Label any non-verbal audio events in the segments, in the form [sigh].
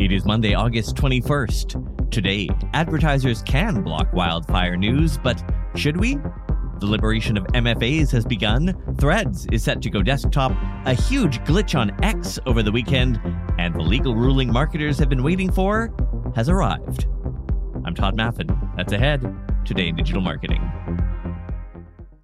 It is Monday, August 21st. Today, advertisers can block wildfire news, but should we? The liberation of MFAs has begun. Threads is set to go desktop. A huge glitch on X over the weekend, and the legal ruling marketers have been waiting for has arrived. I'm Todd Maffin. That's ahead today in digital marketing.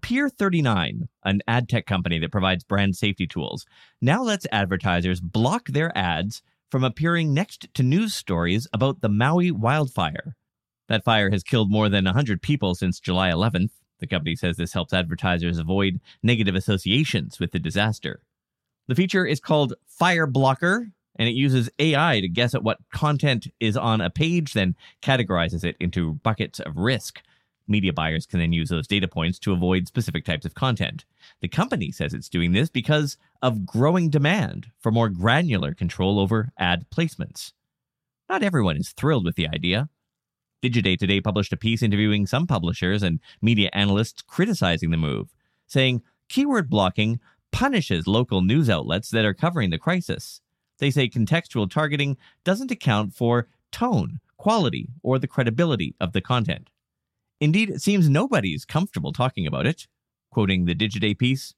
Peer 39, an ad tech company that provides brand safety tools, now lets advertisers block their ads from appearing next to news stories about the Maui wildfire. That fire has killed more than 100 people since July 11th. The company says this helps advertisers avoid negative associations with the disaster. The feature is called Fire Blocker, and it uses AI to guess at what content is on a page, then categorizes it into buckets of risk. Media buyers can then use those data points to avoid specific types of content. The company says it's doing this because of growing demand for more granular control over ad placements. Not everyone is thrilled with the idea. Digiday today published a piece interviewing some publishers and media analysts criticizing the move, saying keyword blocking punishes local news outlets that are covering the crisis. They say contextual targeting doesn't account for tone, quality, or the credibility of the content. Indeed, it seems nobody's comfortable talking about it. Quoting the Digiday piece,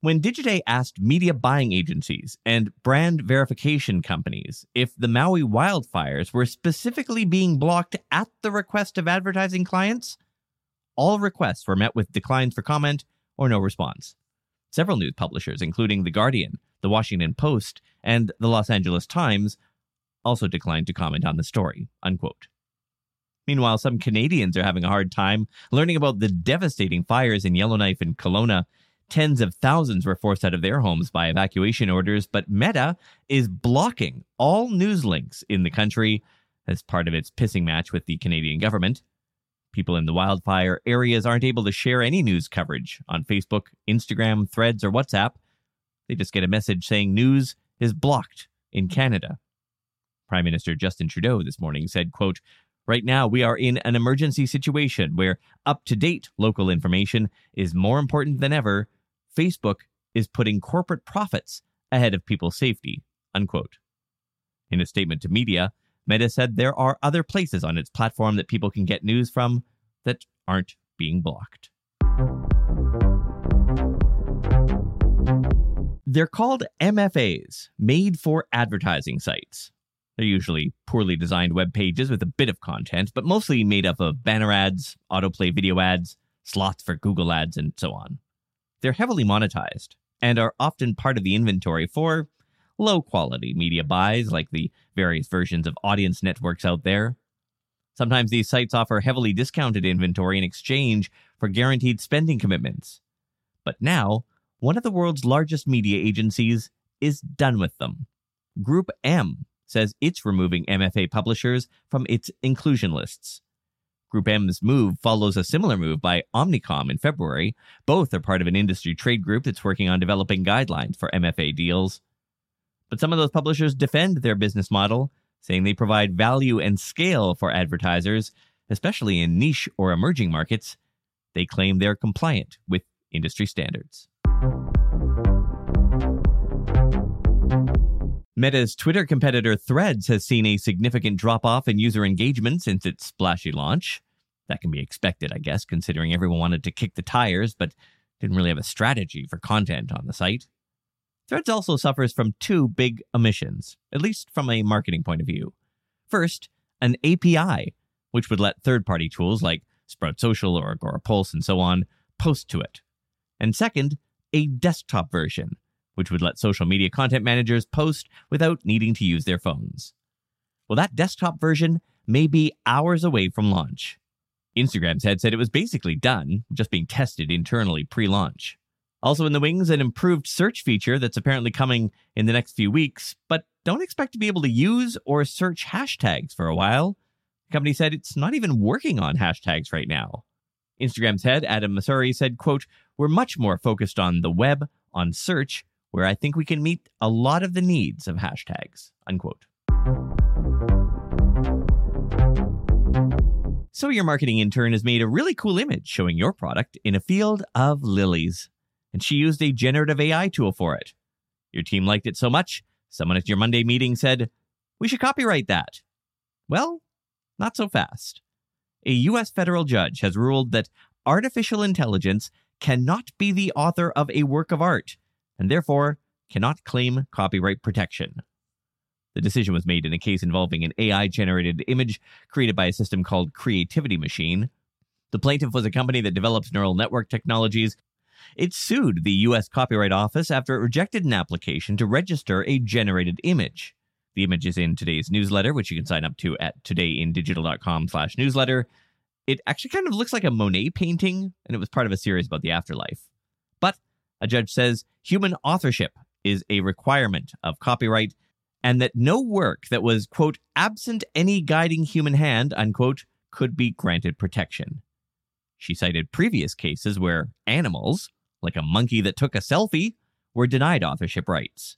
when Digiday asked media buying agencies and brand verification companies if the Maui wildfires were specifically being blocked at the request of advertising clients, all requests were met with declines for comment or no response. Several news publishers, including The Guardian, The Washington Post, and The Los Angeles Times, also declined to comment on the story. Unquote. Meanwhile, some Canadians are having a hard time learning about the devastating fires in Yellowknife and Kelowna Tens of thousands were forced out of their homes by evacuation orders, but Meta is blocking all news links in the country as part of its pissing match with the Canadian government. People in the wildfire areas aren't able to share any news coverage on Facebook, Instagram, Threads, or WhatsApp. They just get a message saying news is blocked in Canada. Prime Minister Justin Trudeau this morning said, quote, Right now, we are in an emergency situation where up to date local information is more important than ever Facebook is putting corporate profits ahead of people's safety. Unquote. In a statement to media, Meta said there are other places on its platform that people can get news from that aren't being blocked. They're called MFAs, made for advertising sites. They're usually poorly designed web pages with a bit of content, but mostly made up of banner ads, autoplay video ads, slots for Google ads, and so on. They're heavily monetized and are often part of the inventory for low quality media buys like the various versions of audience networks out there. Sometimes these sites offer heavily discounted inventory in exchange for guaranteed spending commitments. But now, one of the world's largest media agencies is done with them. Group M says it's removing MFA publishers from its inclusion lists. GroupM's move follows a similar move by Omnicom in February. Both are part of an industry trade group that's working on developing guidelines for MFA deals. But some of those publishers defend their business model, saying they provide value and scale for advertisers, especially in niche or emerging markets. They claim they're compliant with industry standards. Meta's Twitter competitor Threads has seen a significant drop off in user engagement since its splashy launch. That can be expected, I guess, considering everyone wanted to kick the tires but didn't really have a strategy for content on the site. Threads also suffers from two big omissions, at least from a marketing point of view. First, an API, which would let third party tools like Sprout Social or Agorapulse and so on post to it. And second, a desktop version, which would let social media content managers post without needing to use their phones. Well, that desktop version may be hours away from launch. Instagram's head said it was basically done, just being tested internally pre launch. Also in the wings, an improved search feature that's apparently coming in the next few weeks, but don't expect to be able to use or search hashtags for a while. The company said it's not even working on hashtags right now. Instagram's head, Adam Mosseri, said, quote, We're much more focused on the web, on search, where I think we can meet a lot of the needs of hashtags. Unquote. So, your marketing intern has made a really cool image showing your product in a field of lilies, and she used a generative AI tool for it. Your team liked it so much, someone at your Monday meeting said, we should copyright that. Well, not so fast. A U.S. federal judge has ruled that artificial intelligence cannot be the author of a work of art, and therefore cannot claim copyright protection. The decision was made in a case involving an AI generated image created by a system called Creativity Machine. The plaintiff was a company that develops neural network technologies. It sued the U.S. Copyright Office after it rejected an application to register a generated image. The image is in today's newsletter, which you can sign up to at todayindigital.com slash newsletter. It actually kind of looks like a Monet painting, and it was part of a series about the afterlife. A judge says human authorship is a requirement of copyright and that no work that was, quote, absent any guiding human hand, unquote, could be granted protection. She cited previous cases where animals, like a monkey that took a selfie, were denied authorship rights.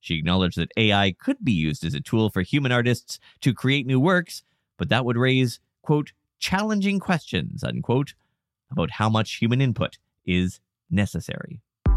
She acknowledged that AI could be used as a tool for human artists to create new works, but that would raise, quote, challenging questions, unquote, about how much human input is necessary.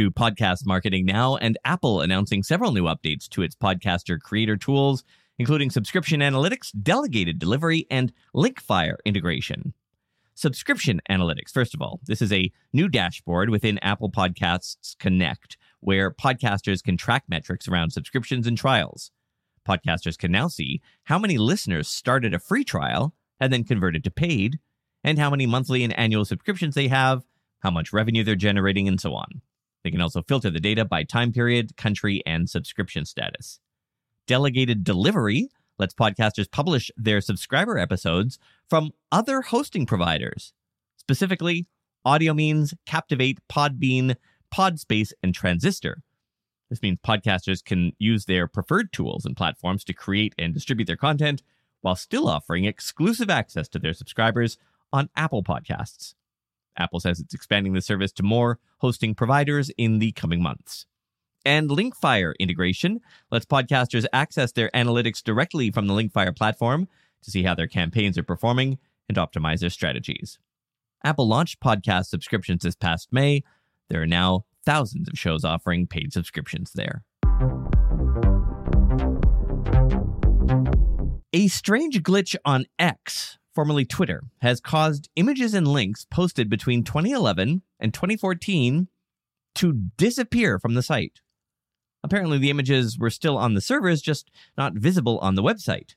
To podcast marketing now, and Apple announcing several new updates to its podcaster creator tools, including subscription analytics, delegated delivery, and Linkfire integration. Subscription analytics, first of all, this is a new dashboard within Apple Podcasts Connect where podcasters can track metrics around subscriptions and trials. Podcasters can now see how many listeners started a free trial and then converted to paid, and how many monthly and annual subscriptions they have, how much revenue they're generating, and so on. They can also filter the data by time period, country, and subscription status. Delegated delivery lets podcasters publish their subscriber episodes from other hosting providers, specifically Audiomeans, Captivate, Podbean, Podspace, and Transistor. This means podcasters can use their preferred tools and platforms to create and distribute their content while still offering exclusive access to their subscribers on Apple Podcasts. Apple says it's expanding the service to more hosting providers in the coming months. And Linkfire integration lets podcasters access their analytics directly from the Linkfire platform to see how their campaigns are performing and optimize their strategies. Apple launched podcast subscriptions this past May. There are now thousands of shows offering paid subscriptions there. A strange glitch on X formerly Twitter, has caused images and links posted between 2011 and 2014 to disappear from the site. Apparently, the images were still on the servers, just not visible on the website.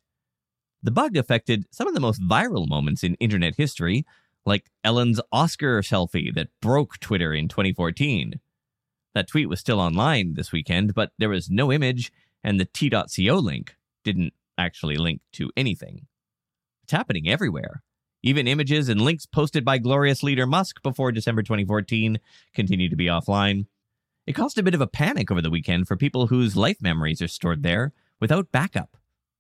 The bug affected some of the most viral moments in internet history, like Ellen's Oscar selfie that broke Twitter in 2014. That tweet was still online this weekend, but there was no image, and the t.co link didn't actually link to anything. Happening everywhere. Even images and links posted by glorious leader Musk before December 2014 continue to be offline. It caused a bit of a panic over the weekend for people whose life memories are stored there without backup.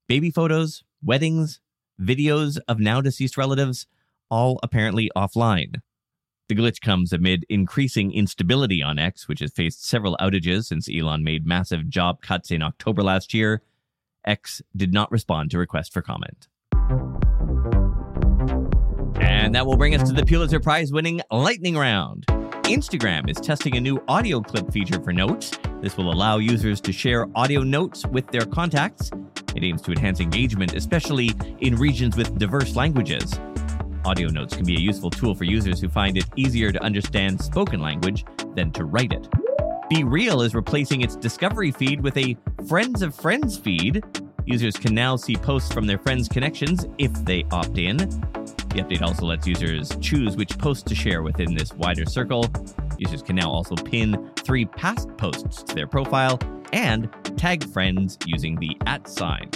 Baby photos, weddings, videos of now deceased relatives, all apparently offline. The glitch comes amid increasing instability on X, which has faced several outages since Elon made massive job cuts in October last year. X did not respond to requests for comment. And that will bring us to the Pulitzer Prize winning Lightning Round. Instagram is testing a new audio clip feature for notes. This will allow users to share audio notes with their contacts. It aims to enhance engagement, especially in regions with diverse languages. Audio notes can be a useful tool for users who find it easier to understand spoken language than to write it. BeReal is replacing its Discovery feed with a Friends of Friends feed. Users can now see posts from their friends' connections if they opt in. The update also lets users choose which posts to share within this wider circle. Users can now also pin three past posts to their profile and tag friends using the at sign.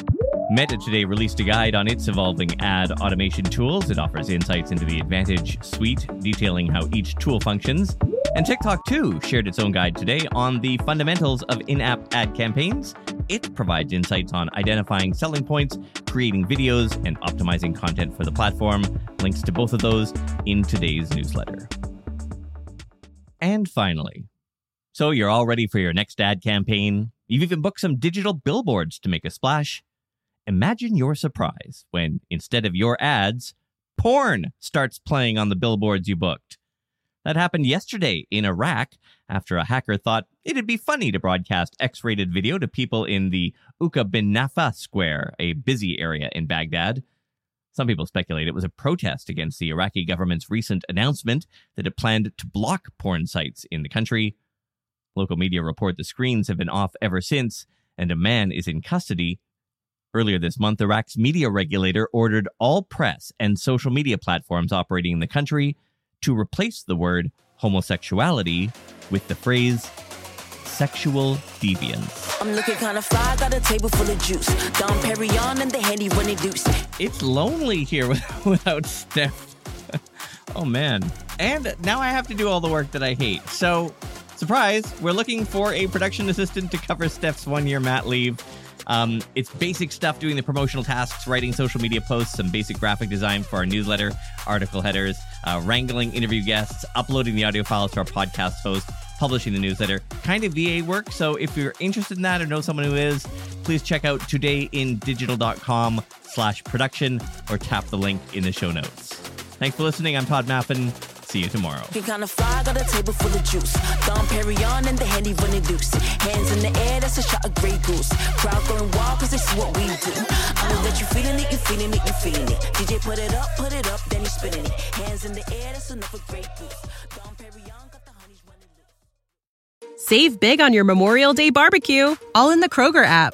Meta today released a guide on its evolving ad automation tools. It offers insights into the Advantage suite, detailing how each tool functions. And TikTok, too, shared its own guide today on the fundamentals of in app ad campaigns. It provides insights on identifying selling points, creating videos, and optimizing content for the platform. Links to both of those in today's newsletter. And finally, so you're all ready for your next ad campaign? You've even booked some digital billboards to make a splash. Imagine your surprise when, instead of your ads, porn starts playing on the billboards you booked. That happened yesterday in Iraq after a hacker thought it'd be funny to broadcast X rated video to people in the Uqba bin Nafi Square, a busy area in Baghdad. Some people speculate it was a protest against the Iraqi government's recent announcement that it planned to block porn sites in the country. Local media report the screens have been off ever since, and a man is in custody. Earlier this month, Iraq's media regulator ordered all press and social media platforms operating in the country to replace the word homosexuality with the phrase sexual deviance. I'm looking kind of fly, got a table full of juice. Dom Perignon and the handy deuce. It's lonely here [laughs] without Steph. oh man. And now I have to do all the work that I hate. So, surprise, we're looking for a production assistant to cover Steph's one year mat leave. Um, it's basic stuff doing the promotional tasks, writing social media posts, some basic graphic design for our newsletter, article headers, uh, wrangling interview guests, uploading the audio files to our podcast host, publishing the newsletter, kind of VA work. So if you're interested in that or know someone who is, please check out todayindigital.com slash production or tap the link in the show notes. Thanks for listening. I'm Todd Maffin. See you tomorrow. kind of fly, got a table full of juice. Dom Perignon and the handy running deuce. Hands in the air, that's a shot of Grey Goose. Crowd going wild, cause they see what we do. I know that you feeling it, you feeling it, you feeling it. DJ put it up, put it up, then you spinning it. Hands in the air, that's enough for Grey Goose. Dom Perignon got the honeys running loose. Save big on your Memorial Day barbecue, all in the Kroger app.